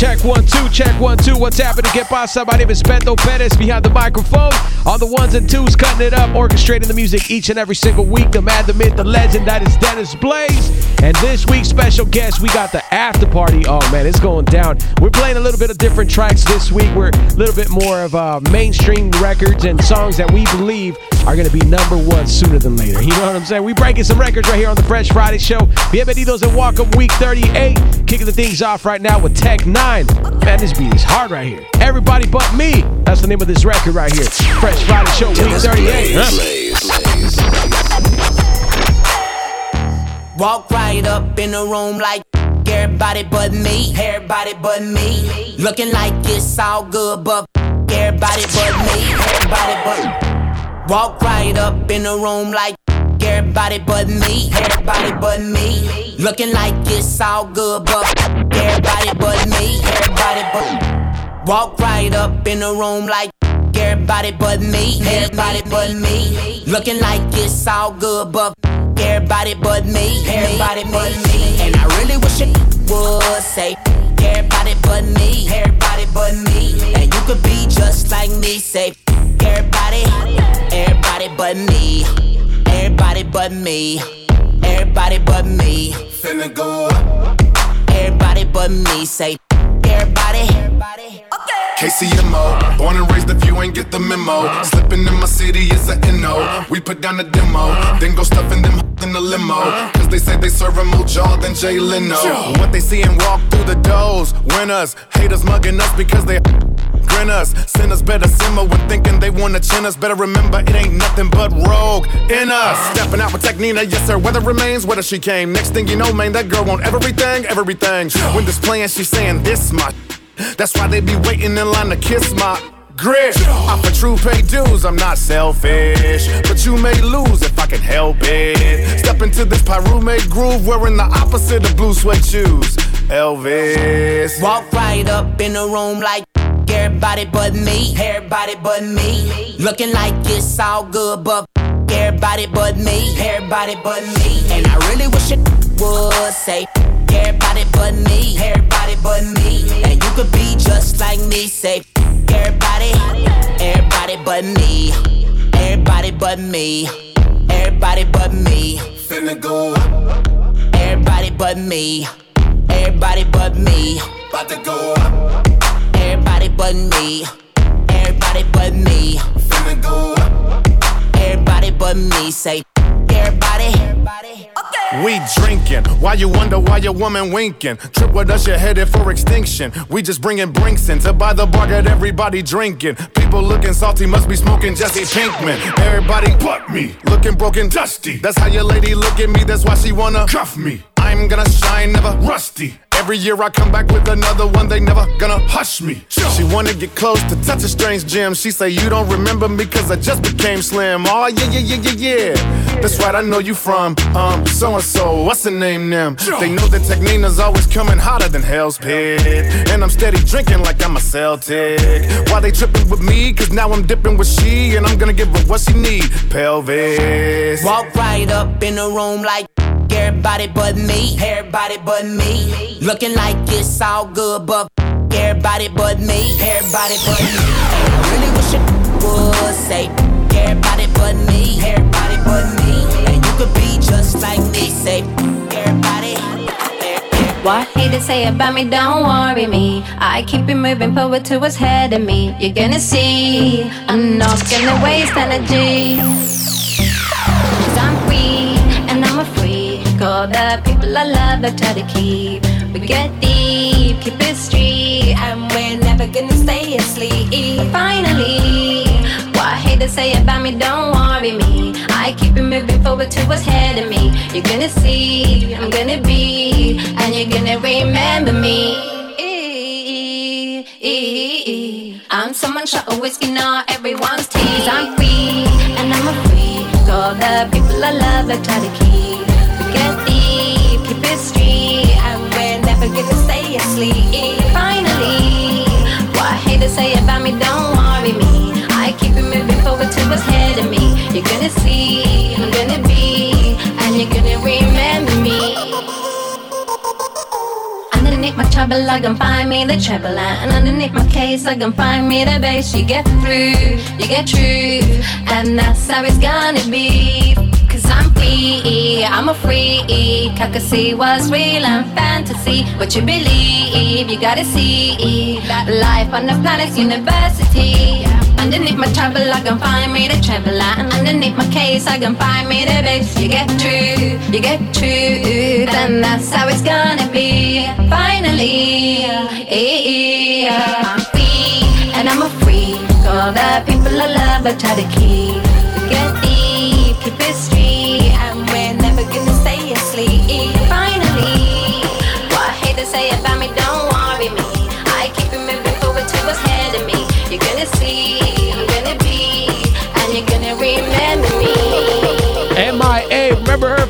Check one, two, check one, two. What's happening? Get by somebody. name is Beto Perez behind the microphone. On the ones and twos, cutting it up, orchestrating the music each and every single week. The man, the myth, the legend, that is Dennis Blaze. And this week's special guest, we got the after party. Oh man, it's going down. We're playing a little bit of different tracks this week. We're a little bit more of uh, mainstream records and songs that we believe are going to be number one sooner than later. You know what I'm saying? We breaking some records right here on the Fresh Friday Show. Bienvenidos and welcome week 38. Kicking the things off right now with Tech N9ne. Man, this beat is hard right here. Everybody but me. That's the name of this record right here. Fresh Friday Show, week 38. Walk right up in the room like everybody but me. Everybody but me. Looking like it's all good, but everybody but me. Everybody but. Walk right up in the room like everybody but me. Everybody but me. Looking like it's all good, but everybody but me. Everybody but. Walk right up in the room like everybody but me. Everybody but me. Looking like it's all good, but everybody but me. Everybody but me. And I really wish it would say everybody but me. Everybody but me. And you could be just like me. Say everybody, everybody but me. Everybody but me. Everybody but me. Finna go up. Everybody but me. Say everybody. Everybody. Okay. KCMO, born and raised if you ain't get the memo. Slipping in my city is a NO. We put down a demo, then go stuffing them in the limo. Cause they say they serving more jaw than Jay Leno. What they see and walk through the doors. Winners, haters mugging us because they grin us. Sinners better simmer when thinking they wanna chin us. Better remember it ain't nothing but rogue in us. Stepping out with Tech N9ne, yes sir. Weather remains, whether she came. Next thing you know, man, that girl want everything, everything. When this playing, she saying this my. That's why they be waiting in line to kiss my grip. I'm for true pay dues, I'm not selfish. But you may lose if I can help it. Step into this Pyrume groove wearing the opposite of blue suede shoes. Elvis. Walk right up in the room like everybody but me. Everybody but me. Looking like it's all good, but everybody but me. Everybody but me. And I really wish it would say everybody but me. Everybody but me. And you could be just like me. Say everybody, everybody but me. Everybody but me. Everybody but me. Finna go up. Everybody but me. Everybody but me. About to go up. Everybody but me. Everybody but me. Finna go. Everybody but me. Say everybody. Everybody. We drinking Why you wonder why your woman winking. Trip with us, you're headed for extinction. We just bringing brinks in to buy the bar, get everybody drinking. People looking salty, must be smoking Jesse Pinkman. Everybody but me, looking broken, dusty. That's how your lady look at me, that's why she wanna cuff me. I'm gonna shine, never rusty. Every year I come back with another one, they never gonna hush me. She wanna get close to touch a strange gem. She say, You don't remember me cause I just became slim. Oh, yeah, yeah, yeah, yeah, yeah. That's right, I know you from, um, so and so. What's the name, them? They know that Tech N9ne's always coming hotter than Hell's Pit. And I'm steady drinking like I'm a Celtic. Why they tripping with me? Cause now I'm dipping with she, and I'm gonna give her what she need. Pelvis. Walk right up in the room like everybody but me. Everybody but me. Looking like it's all good, but everybody but me. Everybody but me. I really wish it would say everybody but me. Everybody but me. And you could be just like me. Say everybody. What haters say about me, don't worry me. I keep it moving forward to what's ahead of me. You're gonna see, I'm not gonna waste energy. All the people I love, I try to keep. We get deep, keep it street, and we're never gonna stay asleep. Finally, what haters say about me, don't worry me. I keep it moving forward to what's ahead of me. You're gonna see, I'm gonna be, and you're gonna remember me. I'm someone shot of whiskey, not everyone's tea. Cause I'm free, and I'm a freak. All the people I love, I try to keep. Finally, what say about me, don't worry me. I keep it moving forward to what's ahead of me. You're gonna see, gonna be, and you're gonna remember me. Underneath my trouble, I can find me the treble. And underneath my case, I can find me the bass. You get through, you get true, and that's how it's gonna be. I'm free, I'm a freak. I can see what's real and fantasy. What you believe, you gotta see. Life on the planet's university. Underneath my trouble, I can find me the. And underneath my case, I can find me the bass. You get true, you get true, and that's how it's gonna be. Finally, I'm free, and I'm a freak. All the people I love, I try to keep. Say about me,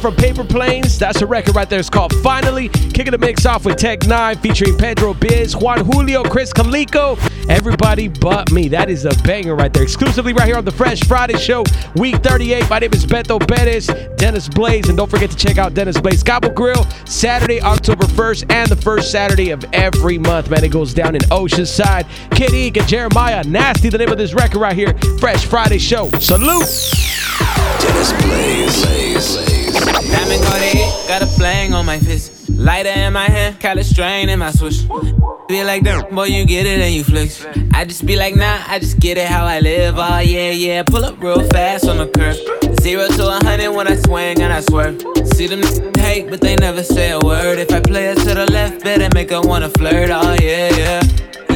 from Paper Planes? That's a record right there. It's called Finally. Kicking the mix off with Tech N9ne featuring Pedro Biz, Juan Julio, Krizz Kaliko, everybody but me. That is a banger right there. Exclusively right here on the Fresh Friday Show, week 38. My name is Beto Perez, Dennis Blaze, and don't forget to check out Dennis Blaze Cabo Grill Saturday, October 1st, and the first Saturday of every month. Man, it goes down in Oceanside. Kid Ink and Jeremih, Nasty, the name of this record right here. Fresh Friday Show. Salute. Dennis Blaze. Blaze. Diamond Cartier, got a flang on my fist. Lighter in my hand, color strain in my switch. Be like that, boy, you get it and you flex. I just be like, nah, I just get it how I live. Oh, yeah, yeah. Pull up real fast on the curb. Zero to a hundred when I swing and I swerve. See them hate, but they never say a word. If I play it to the left, better make her wanna flirt. Oh, yeah, yeah.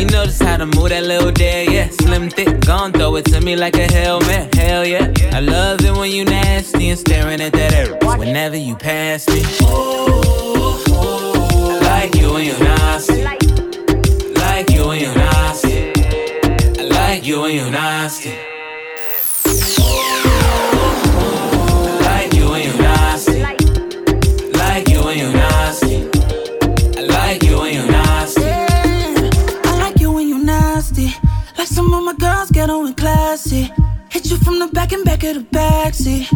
You know how to move that little day, yeah. Slim, thick, gon' throw it to me like a helmet, hell yeah. I love it when you nasty and staring at that air whenever you pass me. I like you when you nasty. Like you when you nasty. I like you when you nasty. Some of my girls get on and classy. Hit you from the back and back of the backseat.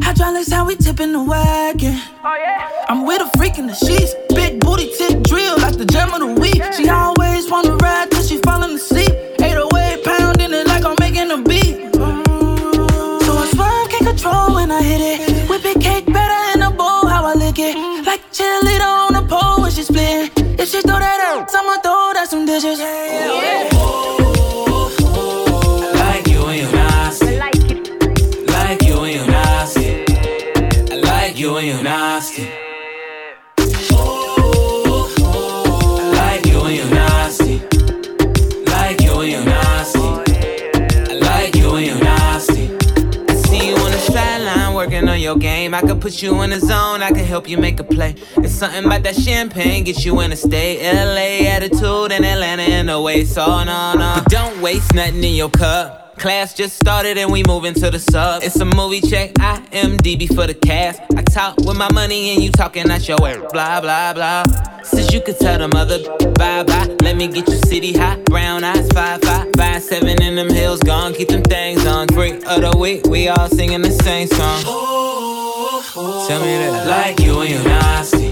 Hydraulics, how we tipping the wagon. Oh, yeah. I'm with a freak in the sheets. Big booty tip drill like the gem of the week. She always wanna ride till she falling asleep. 808 pounding it like I'm making a beat. So I swerve, can't control when I hit it. Whip it cake better in a bowl, how I lick it. Like cheerleader on a pole when she split. If she throw that out, I'ma throw that some dishes. I like working on your game. I could put you in the zone, I could help you make a play. It's something about that champagne, get you in a state. LA attitude and Atlanta in the way, so no, no. But don't waste nothing in your cup. Class just started and we moving to the sub. It's a movie check, I am DB for the cast. I talk with my money and you talking out your way. Blah, blah, blah. Since you could tell the mother bye bye. Let me get you city hot, brown eyes, five, five, five, seven in them hills gone. Keep them things on. Freak of the week, we all singing the same song. Tell me that. Like you when you nasty.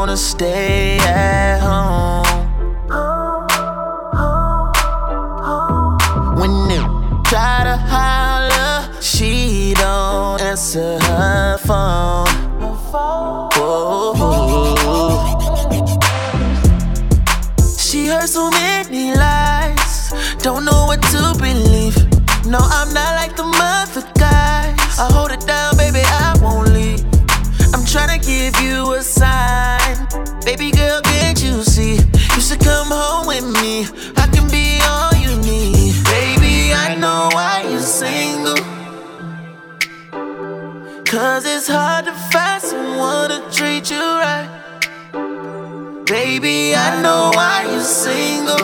Wanna stay at home. When you try to holler, she don't answer her phone. Oh. She heard so many lies, don't know what to believe. No, I'm not like Cause it's hard to find someone to treat you right. Baby, I know why you're single.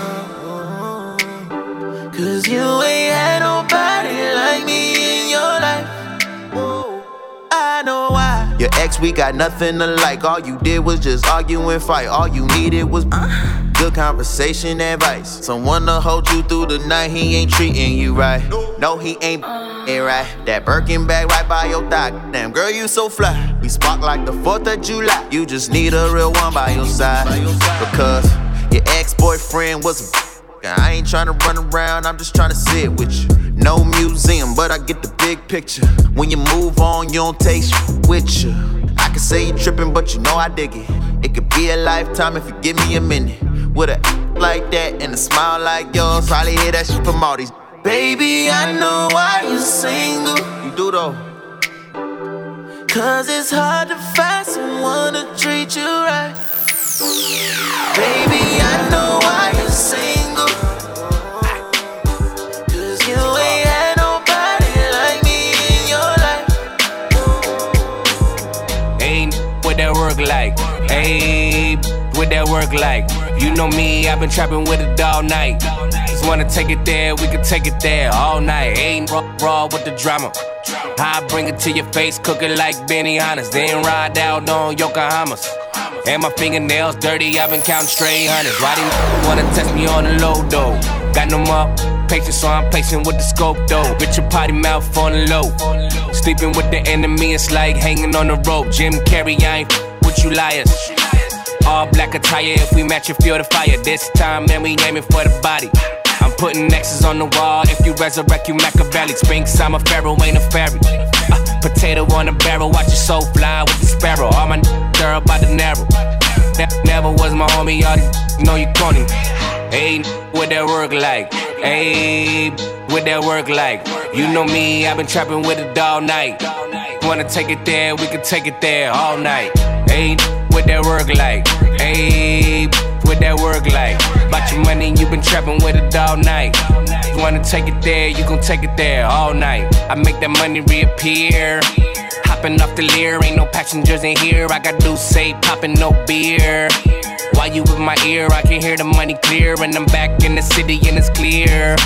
Cause you ain't had nobody like me in your life. I know why. Your ex, we got nothing to like. All you did was just argue and fight. All you needed was uh-huh. Good conversation advice. Someone to hold you through the night. He ain't treating you right. No, he ain't ain't right. That Birkin bag right by your thigh. Damn, girl, you so fly. We spark like the 4th of July. You just need a real one by your side. Because your ex boyfriend was a I ain't tryna run around, I'm just tryna sit with you. No museum, but I get the big picture. When you move on, you don't take with you. I can say you tripping, but you know I dig it. It could be a lifetime if you give me a minute. With a like that and a smile like yours, probably hear that shit from all these. Baby, I know why you're single. You do though. Cause it's hard to find someone to treat you right. Baby, I know why you're single. Cause you ain't had nobody like me in your life. Ain't what that work like. Hey, what that work like. You know me, I've been trapping with it all night. Just wanna take it there, we can take it there all night. Ain't raw, raw with the drama. I bring it to your face, cook it like Benihana's. Then ride out on Yokohamas. And my fingernails dirty, I've been counting straight hundreds. Why they wanna test me on the low though? Got no more patience, so I'm patient with the scope though. Bitch, your potty mouth on the low. Sleeping with the enemy, it's like hanging on the rope. Jim Carrey, I ain't with you liars. All black attire, if we match, you feel the fire. This time, man, we aiming for the body. I'm putting X's on the wall. If you resurrect, you Machiavelli. Spinks, I'm a pharaoh, ain't a fairy. Uh, potato on a barrel, watch your soul fly with the sparrow. All my are about the narrow. Ne- never was my homie, all know you corny. Hey, what that work like? Hey, what that work like? You know me, I've been trapping with it all night. Wanna take it there, we can take it there all night. Hey, what that work like? Hey, what that work like? About your money, you been trapping with it all night. You wanna take it there, you gon' take it there all night. I make that money reappear. Popping off the leer. Ain't no passengers in here. I got do say popping no beer. Why you with my ear, I can hear the money clear. And I'm back in the city and it's clear.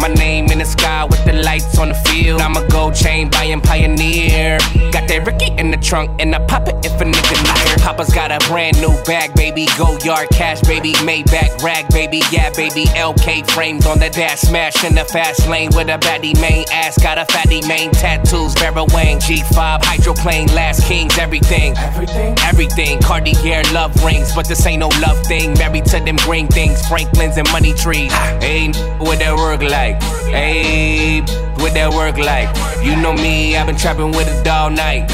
My name in the sky with the lights on the field. I'm a gold chain buying pioneer. Got that Ricky in the trunk and I pop it if a nigga near. Papa's got a brand new bag, baby. Go yard cash, baby. Maybach rag, baby. Yeah, baby. LK frames on the dash. Smash in the fast lane with a baddie main ass. Got a fatty main tattoos. Vera Wang, G5, hydroplane, last kings, everything. Everything? Everything. Cartier love rings, but this ain't no love thing. Married to them green things, Franklin's and money trees. Hey, what that work like? Hey, what that work like? You know me, I've been trapping with it all night.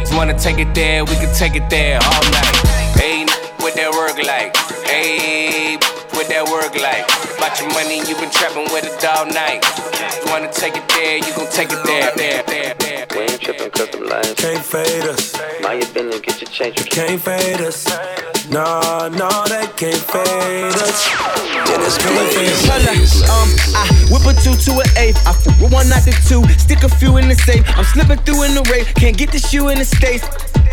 Just wanna take it there, we can take it there all night. Hey, what that work like? Hey, what that work like? About your money, you been trapping with it all night. You wanna take it there, you gon' take it there, there. We ain't tripping cause them lines Can't fade us. Your business, get your change. Can't fade us. No, nah, that can't fade us. Dennis up, um, I whip a two to an eight. I flip with one out the two, stick a few in the safe. I'm slipping through in the race, can't get the shoe in the states.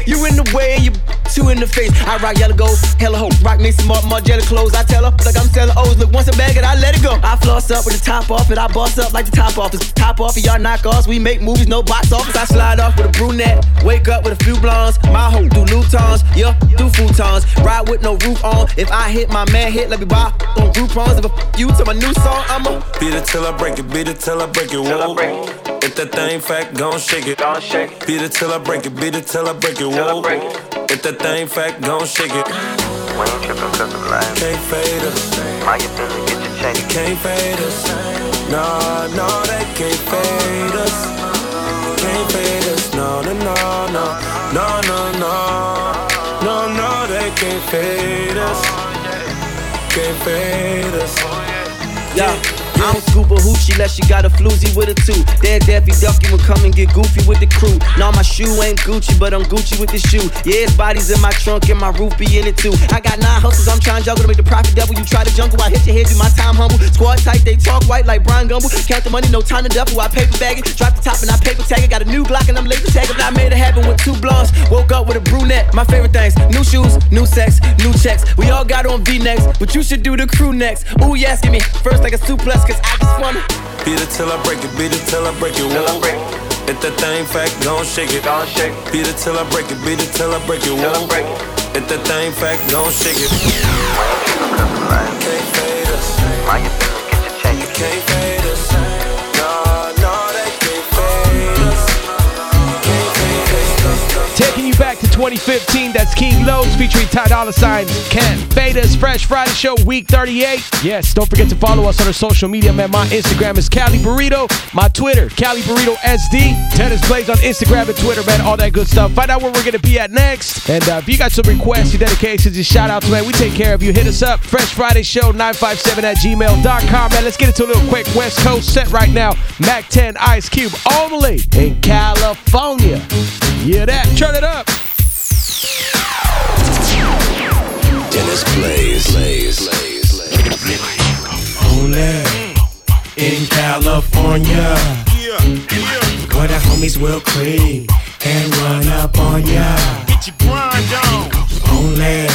You in the way, and you two in the face. I rock yellow gold, hella hope. Rock me some more Margiela clothes. I tell her like I'm selling O's. Look, once a bag and I let it go. I floss up with the top off and I boss up like the top office. Top off of y'all knockoffs. We make movies, no box office. I slide off with a brunette. Wake up with a few blondes. My hoe do Louboutins, yeah, do futons. Ride with no roof on. If I hit my man, hit let me buy on Groupon's. If I f- you to my new song, I'ma beat it till I break it, beat it till I break it. Whoa. Break it. If that thing fat, gon' shake it. Don't shake it. Beat it till I break it, beat it till I break it. Whoa. Break it. If that thing fat, gon' shake it. We ain't trippin' cause I'm lying. Can't fade us. Mind your business, get your change. Can't fade us. Nah, nah, they can't fade us. Can't fade us. No, no, no, no, no, no, no can't fade us. Can't fade us. Yeah. I don't scoop a hoochie unless she got a floozy with a two. Dead Daffy Ducky would come and get goofy with the crew. Now my shoe ain't Gucci, but I'm Gucci with the shoe. Yeah, body's in my trunk and my be in it too. I got nine hustles, I'm trying to juggle to make the profit double. You try to jungle, I hit your head, do my time humble. Squad tight, they talk white like Bryant Gumbel. Count the money, no time to duffel. I paper bag it, drop the top and I paper tag it. Got a new Glock and I'm laser tagging. I made it happen with two blondes. Woke up with a brunette. My favorite things: new shoes, new sex, new checks. We all got on V-necks, but you should do the crew next. Ooh yes, give me first like a suplex, cause I just wanna. Beat it till I break it, beat it till I break it. Whoa. If that thing fat, gon' shake it. Beat it till I break it, beat it till I break it. Whoa. If that thing fat, gon' shake it. Can't fade us. Mind your business, get your change. Can't fade 2015, that's King Lowe's featuring Ty Dolla Signs, Ken Betas, Fresh Friday Show, week 38. Yes, don't forget to follow us on our social media, man. My Instagram is Cali Burrito, my Twitter, Cali Burrito SD, Dennis Blaze on Instagram and Twitter, man. All that good stuff. Find out where we're gonna be at next. And uh, if you got some requests, your dedications, your shout outs, man, we take care of you. Hit us up, Fresh Friday Show 957 at gmail.com, man. Let's get into a little quick West Coast set right now. Mack 10 Ice Cube only in California. Yeah, that. Turn it up. Dennis Blaze. Blaze. Only in California. Where the homies will creep and run up on ya. Get your grind on. Only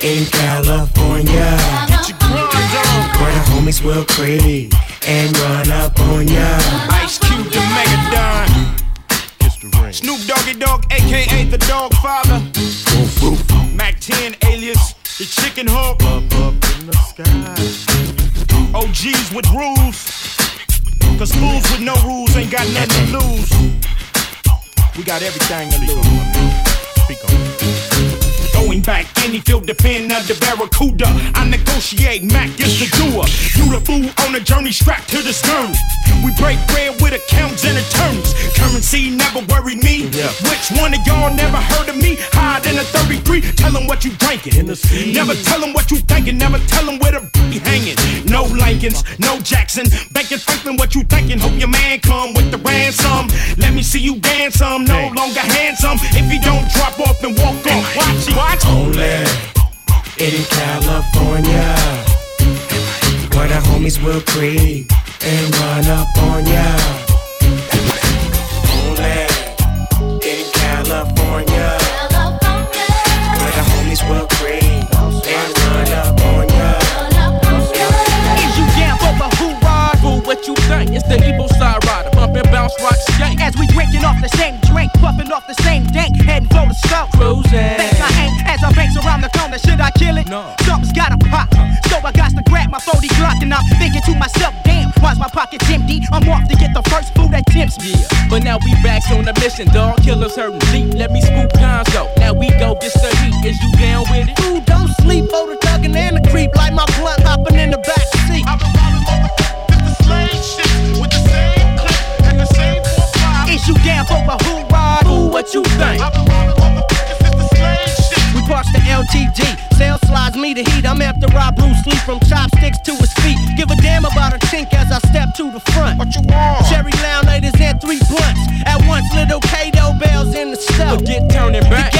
in California. Get your grind on. Where the homies will creep and run up on ya. Ice Cube, the Mega Don. Snoop Doggy Dogg, aka the Dog Father. Mack 10 alias the Chicken Hawk. OGs with rules. Cause fools with no rules ain't got nothing to lose. We got everything to lose. Speak on. Going back, any field depend of the Barracuda. I negotiate, Mack is the doer. You the fool on a journey strapped to the stern. We break bread with accounts and attorneys. Currency never worried me. Which one of y'all never heard of me? Hide in a 33, tell them what you drinking. Never tell them what you thinking, never tell them where the be hanging. No Lincolns, no Jackson. Banking Franklin, what you thinking? Hope your man come with the ransom. Let me see you dance some, no longer handsome. If what? Only in California, where the homies will creep and run up on ya. Only in California, where the homies will creep and run up on ya. You? What you think? It's the evil bounce, rock, skate. As we drinking off the same drink, puffing off the same dank, heading for the scope. Cruising. Think I ain't as I banks around the corner. Should I kill it? No. Something's gotta pop. So I got to grab my 40 Glock and I'm thinking to myself, damn, why's my pockets empty? I'm off to get the first food that tempts me. Yeah, but now we back on the mission, dog. Killers hurting deep. Let me spook Gonzo. Now we go get the heat. Is you down with it? Ooh, don't sleep for the thuggin' and the creep like my blunt hopping in the back what you think? We parks the LTD. Sales slides me the heat. I'm after Rob Bruce Lee from chopsticks to his feet. Give a damn about a chink as I step to the front. What you want? Cherry lounators and three blunts. At once, little Kato bells in the stove. Get turning back.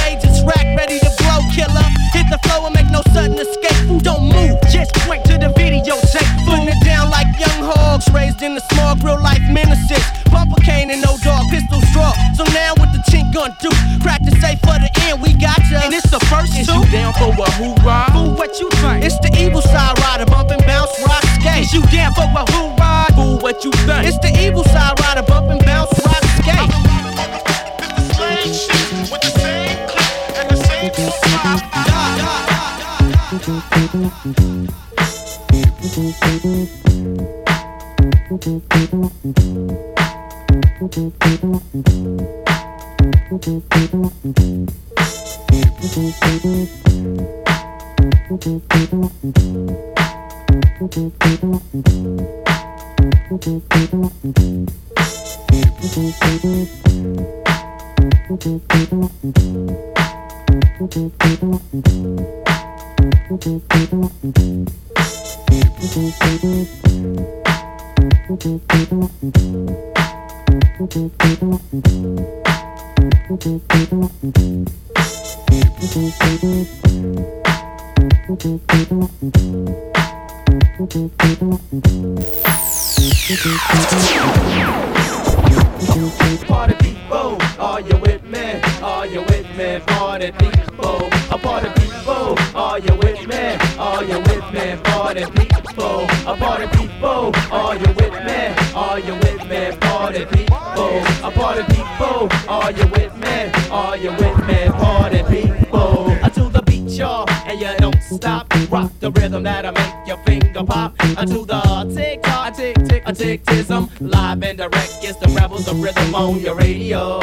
Gon' do? Crack the safe for the end, we got ya. And it's the first Is two. you down for a hoorah? Fool, what you think? It's the evil side rider, bump and bounce, rock, skate. Is you down for a hoorah? Fool, what you think? It's the evil side rider, bump and bounce, rock, skate. Thank you. Party people, are you with me? Are you with me? Party people, a party people, are you with me? Are you with me? Party people, a party people, are you with me? Are you with me? Party people, a party people, are you with me? Are you with me? Party people, y'all, and you don't stop. Rock the rhythm that'll make your finger pop. Until the tick tock, tick tick a tick tism. Live and direct, it's the rebels of rhythm on your radio.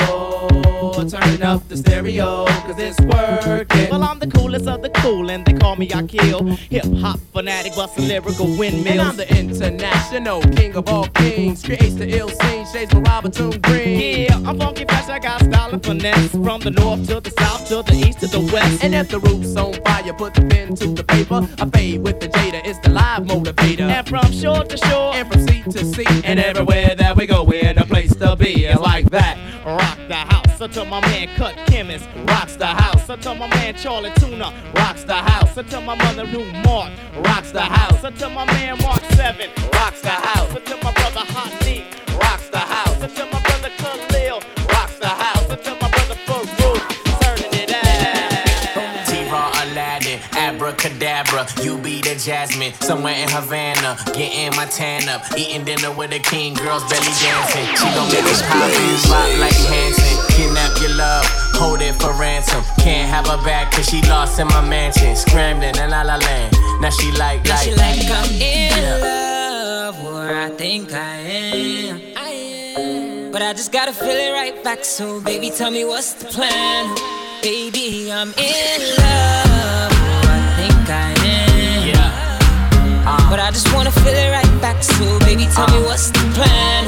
Turn up the stereo, cause it's working. Well, I'm the coolest of the cool, and they call me Akil. Hip hop fanatic, bustin' lyrical windmills. And I'm the international king of all kings. Creates the ill scene, shades with Robinson Green. Yeah, I'm funky fresh, I got style and finesse. From the north to the south to the east to the west. And if the roof's on fire, put the pen to the paper. I fade with the Jada, it's the live motivator. And from shore to shore, and from sea to sea, and everywhere that we go, we're the place to be. It's like that. rock the house. To my man Cut Chemist, Rocks the house, to my man Charlie Tuna, rocks the house, to my mother Lou Mark, rocks the house, to my man Mark Seven, rocks the house, abracadabra, you be the Jasmine, somewhere in Havana, getting my tan up, eating dinner with a king, girls belly dancing, she gon' make it pop, pop like Hanson, kidnap your love, hold it for ransom, can't have her back cause she lost in my mansion, scrambling in La La Land, now she like, Now like, she like I'm in love, where I think I am. I am. But I just gotta feel it right back. So baby, tell me what's the plan? Baby, I'm in love, But I just wanna feel it right back. So baby, tell me what's the plan?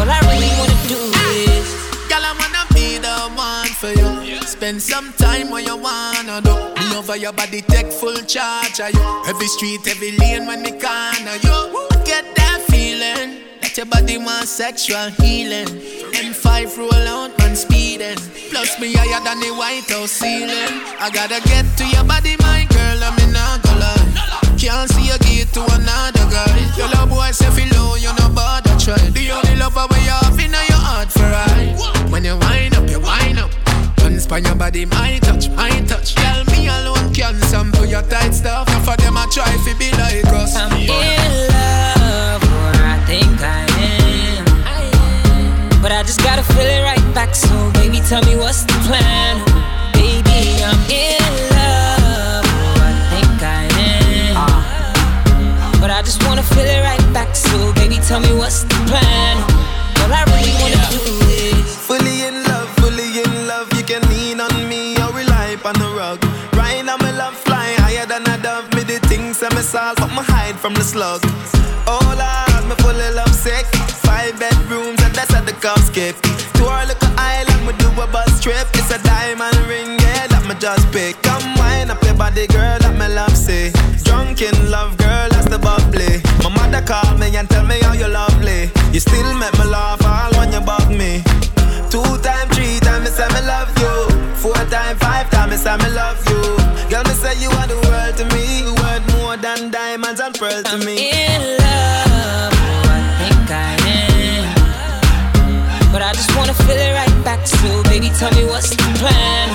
All I really wanna do is. Girl, I wanna be the one for you. Spend some time where you wanna do. Me over your body, take full charge of you. Every street, every lane when me corner you. Get that feeling that your body wants sexual healing. M5 roll out, man speeding. Plus me higher than the White House ceiling. I gotta get to your body, my can't see a gate to another guy. Your love boy say feel low, you no bother try. The only love I you have in your heart for I. When you wind up, you wind up. Hands on your body, my touch, my touch. Tell me alone can sample your tight stuff. Now for them I try to be like us. I'm yeah. in love, or I think I am. I am. But I just gotta feel it right back. So baby, tell me what's the plan? Baby, I'm in. Tell me what's the plan? All I really wanna do is Fully in love, fully in love. You can lean on me or rely on the rug. Right now, my love flying higher than a dove. Me the things a salt, but my hide from the slug. Oh Lord, me full of love sick. Five bedrooms and that's at the cup skip. To our little island, we do a bus trip. It's a diamond ring, yeah, that me just pick. Come wine up your body, girl, still make me laugh all when you bug me. Two time, three time, me say me love you. Four time, five time, me say me love you. Girl, me say you are the world to me. Worth more than diamonds and pearls to me. in love. Oh, I think I am. But I just wanna feel it right back, so baby, tell me what's the plan?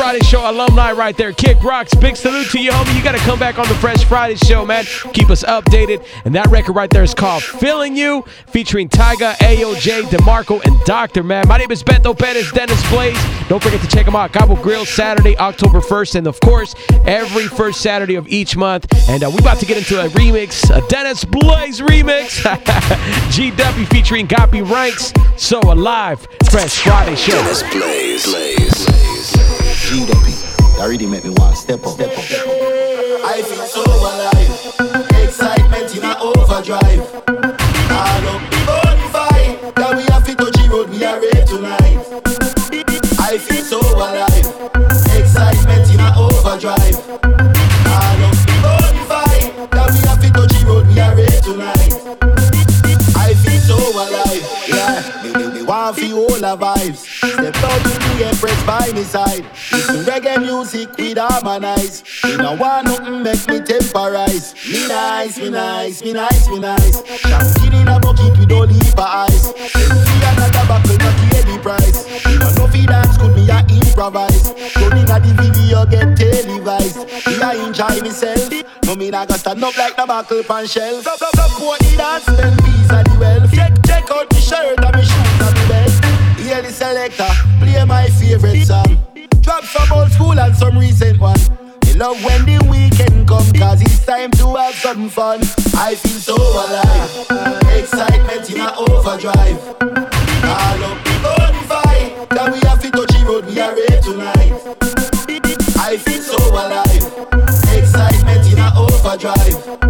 Friday Show alumni right there. Kick Rocks. Big salute to you, homie. You got to come back on the Fresh Friday Show, man. Keep us updated. And that record right there is called Feeling You, featuring Tyga, AOJ, DeMarco, and Doctor, man. My name is Beto Perez, Dennis Blaze. Don't forget to check them out. Cabo Grill, Saturday, October 1st. And of course, every first Saturday of each month. And uh, we about to get into a remix, a Dennis Blaze remix. GW featuring Gappy Ranks. So alive. Fresh Friday Show. Dennis Blaze. Blaze. GW, that really make me want to step up. Step up. I feel so alive. Excitement in a overdrive. All up the bonfire. That we have to touch road, we are ready tonight. I feel so alive. Excitement in a overdrive. All up the. That we have to touch road, we are ready tonight. I feel so alive. Yeah, me, me, me want feel all the vibes. Out empress by my side. Listen reggae music with harmonize. Me no want nothing make me temporize. Me nice, me nice, me nice, me nice. Champagne in a bucket with all ice. Then see another buckle, not the price. Me no fi dance, could me a improvise. Turn inna the video, get televised. Me a enjoy myself. No me nah go stand up like the buckle pan shelf. Up, up, up, what the dance, spend peace of the wealth. Check, check out the shirt selector, play my favorite song. Drop some old school and some recent one. Me love when the weekend come cause it's time to have some fun. I feel so alive. Excitement in a overdrive. All up the bonfire. That we have to touch the road, we are ready tonight. I feel so alive. Excitement in a overdrive.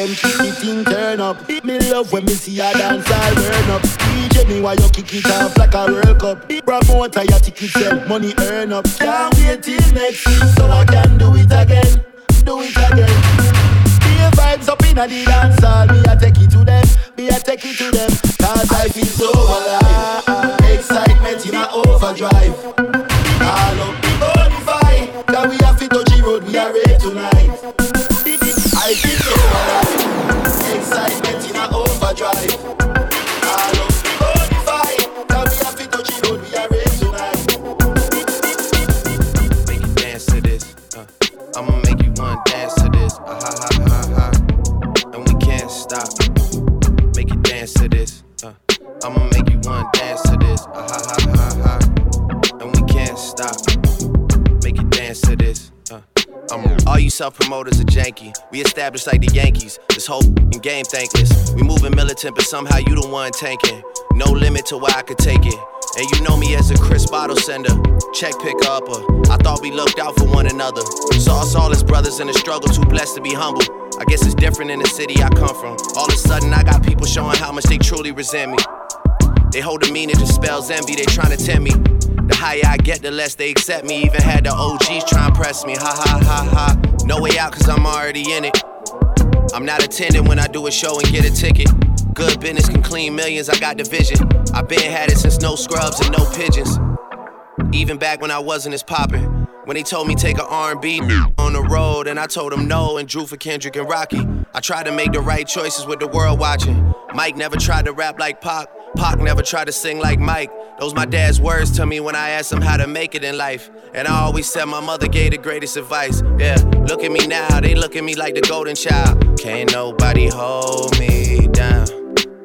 Them keep the thing turn up. Me love when me see a dance, I burn up. DJ me while you kick it off like a World Cup. Promoter your ticket sell, money earn up. Can't wait till next week so I can do it again, do it again. Be vibes up in a the dance hall, me a take it to them, me a take it to them. Cause I feel so alive, excitement in a overdrive. Self promoters are janky. We established like the Yankees. This whole game thankless. We moving militant, but somehow you the one tanking. No limit to where I could take it. And you know me as a Chris bottle sender, check picker upper. I thought we looked out for one another. Saw us all as brothers in the struggle, too blessed to be humble. I guess it's different in the city I come from. All of a sudden, I got people showing how much they truly resent me. They hold a meaning to spells envy, they trying to tempt me. The higher I get, the less they accept me. Even had the OGs try and press me. Ha ha ha ha. No way out, cause I'm already in it. I'm not attending when I do a show and get a ticket. Good business can clean millions, I got the vision. I been had it since no scrubs and no pigeons. Even back when I wasn't as poppin'. When they told me take a R&B on the road, and I told them no and drew for Kendrick and Rocky. I tried to make the right choices with the world watching. Mike never tried to rap like Pac. Pac never tried to sing like Mike. Those my dad's words to me when I asked him how to make it in life. And I always said my mother gave the greatest advice. Yeah, look at me now, they look at me like the golden child. Can't nobody hold me down.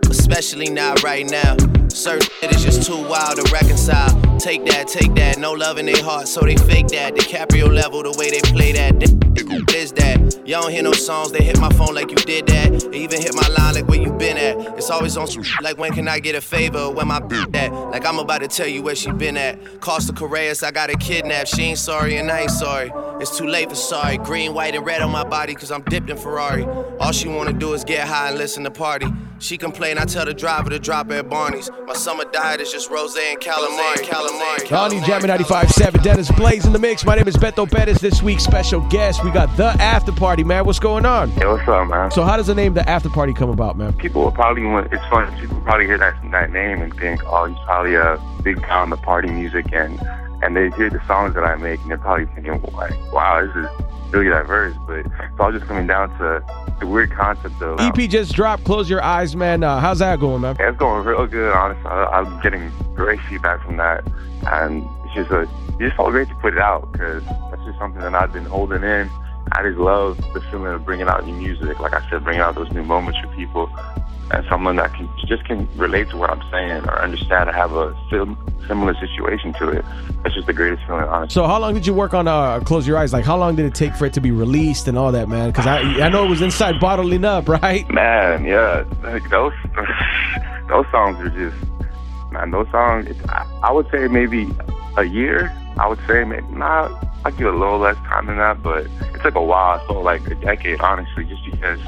Especially not right now. Certain shit is just too wild to reconcile. Take that, take that, no love in their heart, so they fake that. DiCaprio level, the way they play that. That? Y'all don't hear no songs, they hit my phone like you did that. They even hit my line like where you been at. It's always on some like when can I get a favor? Where my bitch at? Like I'm about to tell you where she been at. Costa Correas, I got her kidnapped. She ain't sorry and I ain't sorry. It's too late for sorry. Green, white, and red on my body, cause I'm dipped in Ferrari. All she wanna do is get high and listen to party. She complain, I tell the driver to drop at Barney's. My summer diet is just rose and calamari. Calamari. Ronnie Jammin 95.7, Dennis Blaze in the mix. My name is Beto Perez. This week's special guest, we got the after party, man. What's going on? Hey, what's up, man? So, how does the name the after party come about, man? People will probably, want- it's funny, people probably hear that, that name and think, oh, he's probably a big guy on the party music, and and they hear the songs that I make, and they're probably thinking, like, wow, this is really diverse. But it's all just coming down to the weird concept of. EP E just dropped. Close your eyes, man. Uh, how's that going, man? Yeah, it's going real good, honestly. I, I'm getting great feedback from that, and it's just a, it just felt great to put it out because that's just something that I've been holding in. I just love the feeling of bringing out new music. Like I said, bringing out those new moments for people, and someone that can just can relate to what I'm saying or understand or have a sim- similar situation to it. That's just the greatest feeling, honestly. So, how long did you work on uh, Close Your Eyes? Like, how long did it take for it to be released and all that, man? Because I, I know it was inside bottling up, right? Man, yeah, like those those songs are just man. Those songs, it's, I, I would say maybe a year. I would say maybe not. I give it a little less time than that, but it took a while. So like a decade, honestly, just because,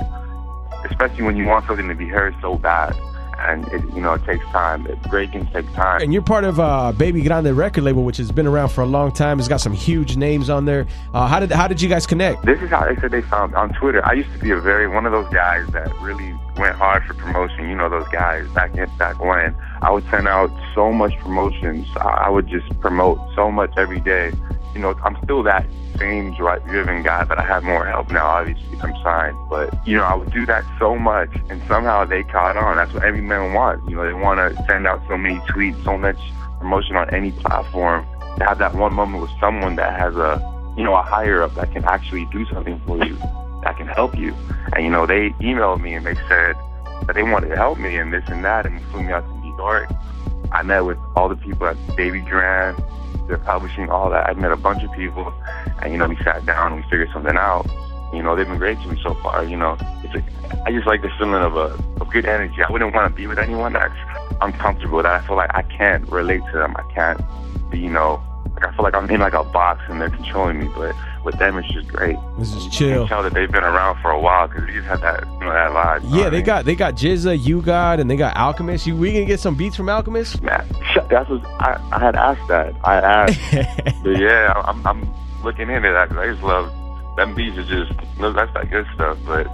especially when you want something to be heard so bad, and it, you know it takes time. It, breaking takes time. And you're part of uh, Baby Grande record label, which has been around for a long time. It's got some huge names on there. Uh, how did how did you guys connect? This is how they said they found on Twitter. I used to be a very one of those guys that really went hard for promotion. You know those guys back in back when I would send out so much promotions. I, I would just promote so much every day. You know, I'm still that same drive driven guy, but I have more help now. Obviously, I'm signed, but you know, I would do that so much, and somehow they caught on. That's what every man wants. You know, they want to send out so many tweets, so much promotion on any platform. To have that one moment with someone that has a, you know, a higher up that can actually do something for you, that can help you. And you know, they emailed me and they said that they wanted to help me and this and that, and flew me out to New York. I met with all the people at Baby Grande, they're publishing all that. I met a bunch of people, and you know, we sat down and we figured something out. You know, they've been great to me so far. You know, it's a, I just like the feeling of a of good energy. I wouldn't want to be with anyone that's uncomfortable. That I feel like I can't relate to them. I can't be, you know, like I feel like I'm in like a box and they're controlling me. But with them, it's just great. This is chill. You can tell that they've been around for a while because they just have that, you know, that vibe. Yeah, what I they mean? got they got GZA, you got, and they got Alchemist. You we gonna get some beats from Alchemist? Man, shut- that's what I, I had asked that. I asked. but yeah, I'm, I'm looking into that 'cause I just love them beats. Is just that's that good stuff. But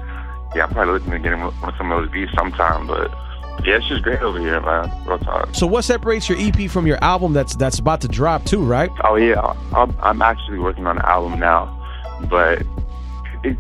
yeah, I'm probably looking to get in with with some of those beats sometime. But yeah, it's just great over here, man. Real talk. So what separates your EP from your album that's that's about to drop too, right? Oh yeah, I'm, I'm actually working on an album now, but it,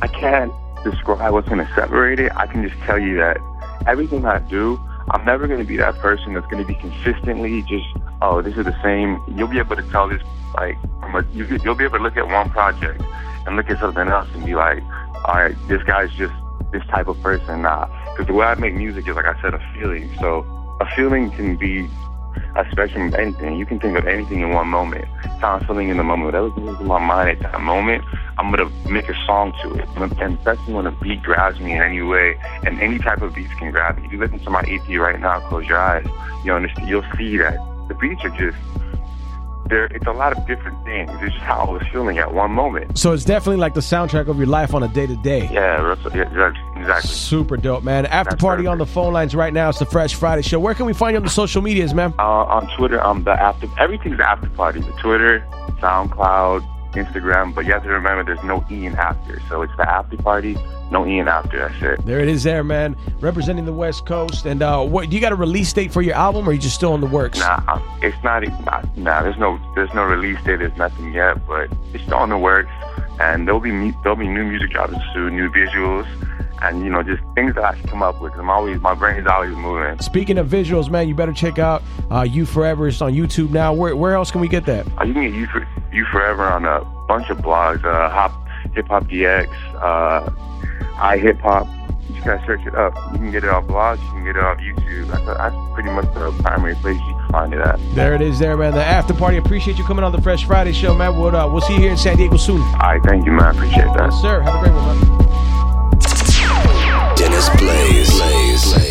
I can't describe what's going to separate it. I can just tell you that everything I do, I'm never going to be that person that's going to be consistently just, oh, this is the same. You'll be able to tell this, like, a, you, you'll be able to look at one project and look at something else and be like, all right, this guy's just this type of person. Nah, because the way I make music is, like I said, a feeling. So a feeling can be a spectrum of anything. You can think of anything in one moment. I'm feeling in the moment, whatever's in my mind at that moment, I'm gonna make a song to it. And especially when a beat grabs me in any way, and any type of beats can grab me. If you listen to my EP right now, close your eyes, you understand, you'll see that the beats are just there. It's a lot of different things. It's just how I was feeling at one moment. So it's definitely like the soundtrack of your life on a day to day. Yeah, Russell, yeah, yeah, exactly. Super dope, man. After party on the phone lines right now. It's the Fresh Friday Show. Where can we find you on the social medias, man? Uh, on Twitter, I'm the after. Everything's the after party. The Twitter, SoundCloud, Instagram. But you have to remember, there's no E in after. So it's the after party, no E in after. That's it. There it is, there, man. Representing the West Coast. And uh, what do you got a release date for your album, or are you just still in the works? Nah, it's not. Nah, there's no, there's no release date. There's nothing yet, but it's still in the works. And there'll be there'll be new music dropping soon, new visuals, and you know just things that I can come up with. I'm always my brain's always moving. Speaking of visuals, man, you better check out uh, You Forever. It's on YouTube now. Where where else can we get that? Uh, you can get you for you forever on a bunch of blogs. Uh, Hop Hip Hop DX, uh, I Hip Hop. You just gotta search it up. You can get it on blogs. You can get it on YouTube. That's, that's pretty much the primary place you can find it at. There it is, there, man. The after party. Appreciate you coming on the Fresh Friday show, man. We'll uh, we'll see you here in San Diego soon. All right, thank you, man. Appreciate that. Yes, sir. Have a great one, man. Blaze. Blaze. Blaze.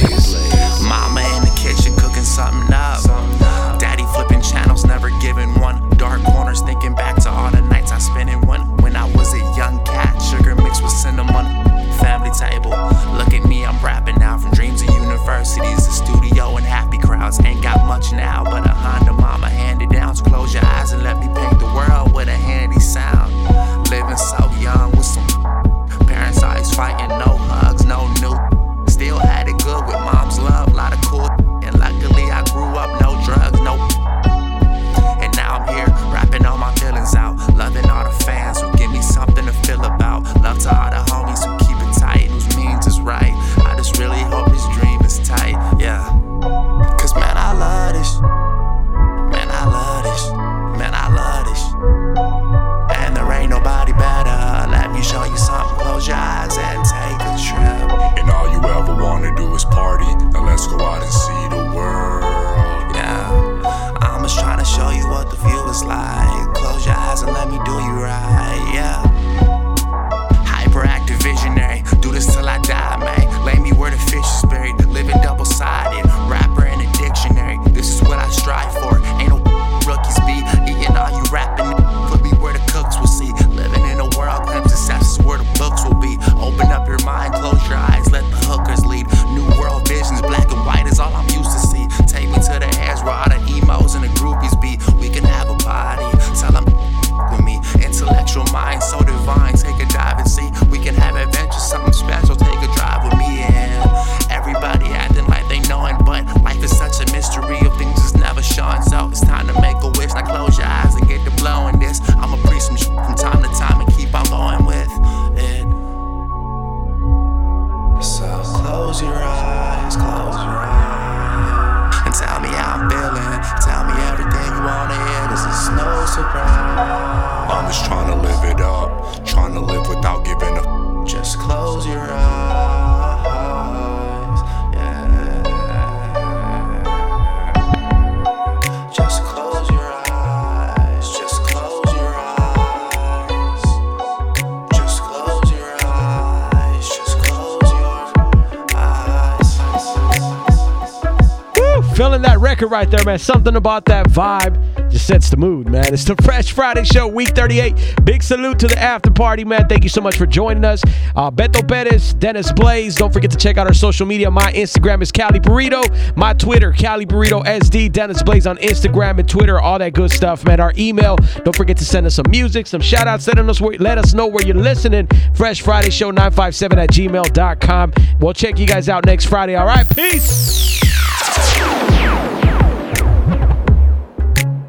That record right there, man. Something about that vibe just sets the mood, man. It's the Fresh Friday Show, week 38. Big salute to the after party, man. Thank you so much for joining us. Uh, Beto Perez, Dennis Blaze. Don't forget to check out our social media. My Instagram is Cali Burrito. My Twitter, Cali Burrito SD. Dennis Blaze on Instagram and Twitter. All that good stuff, man. Our email. Don't forget to send us some music, some shout outs. Let us, let us know where you're listening. Fresh Friday Show 957 at gmail.com. We'll check you guys out next Friday. All right, peace.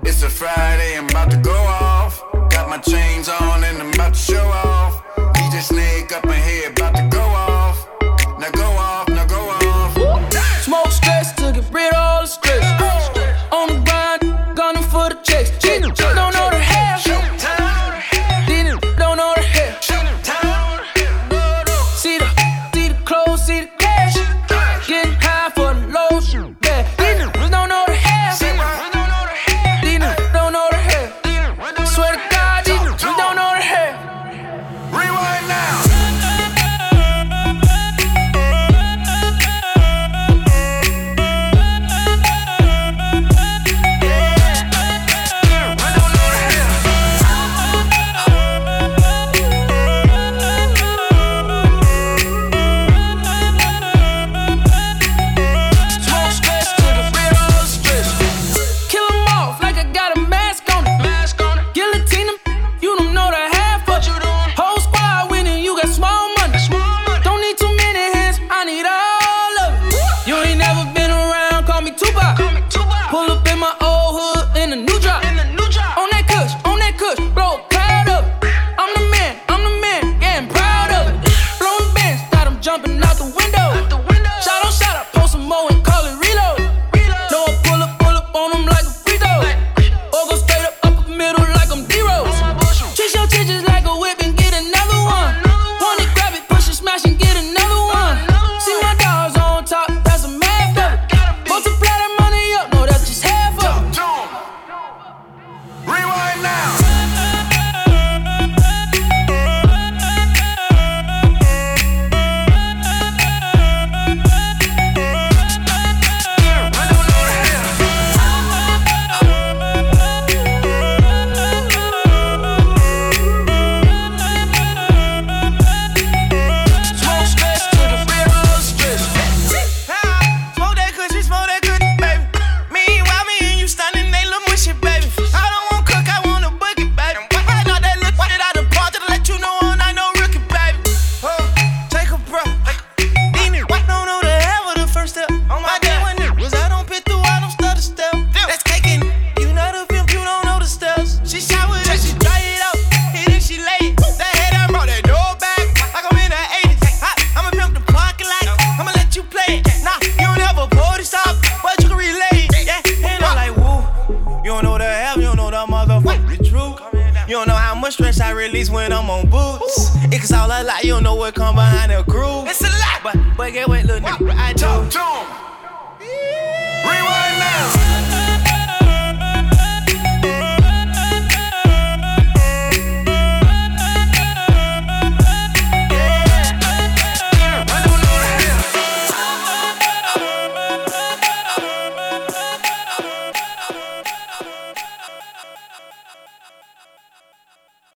It's a Friday, I'm about to go off. Got my chains on and I'm about to show off. DJ Snake up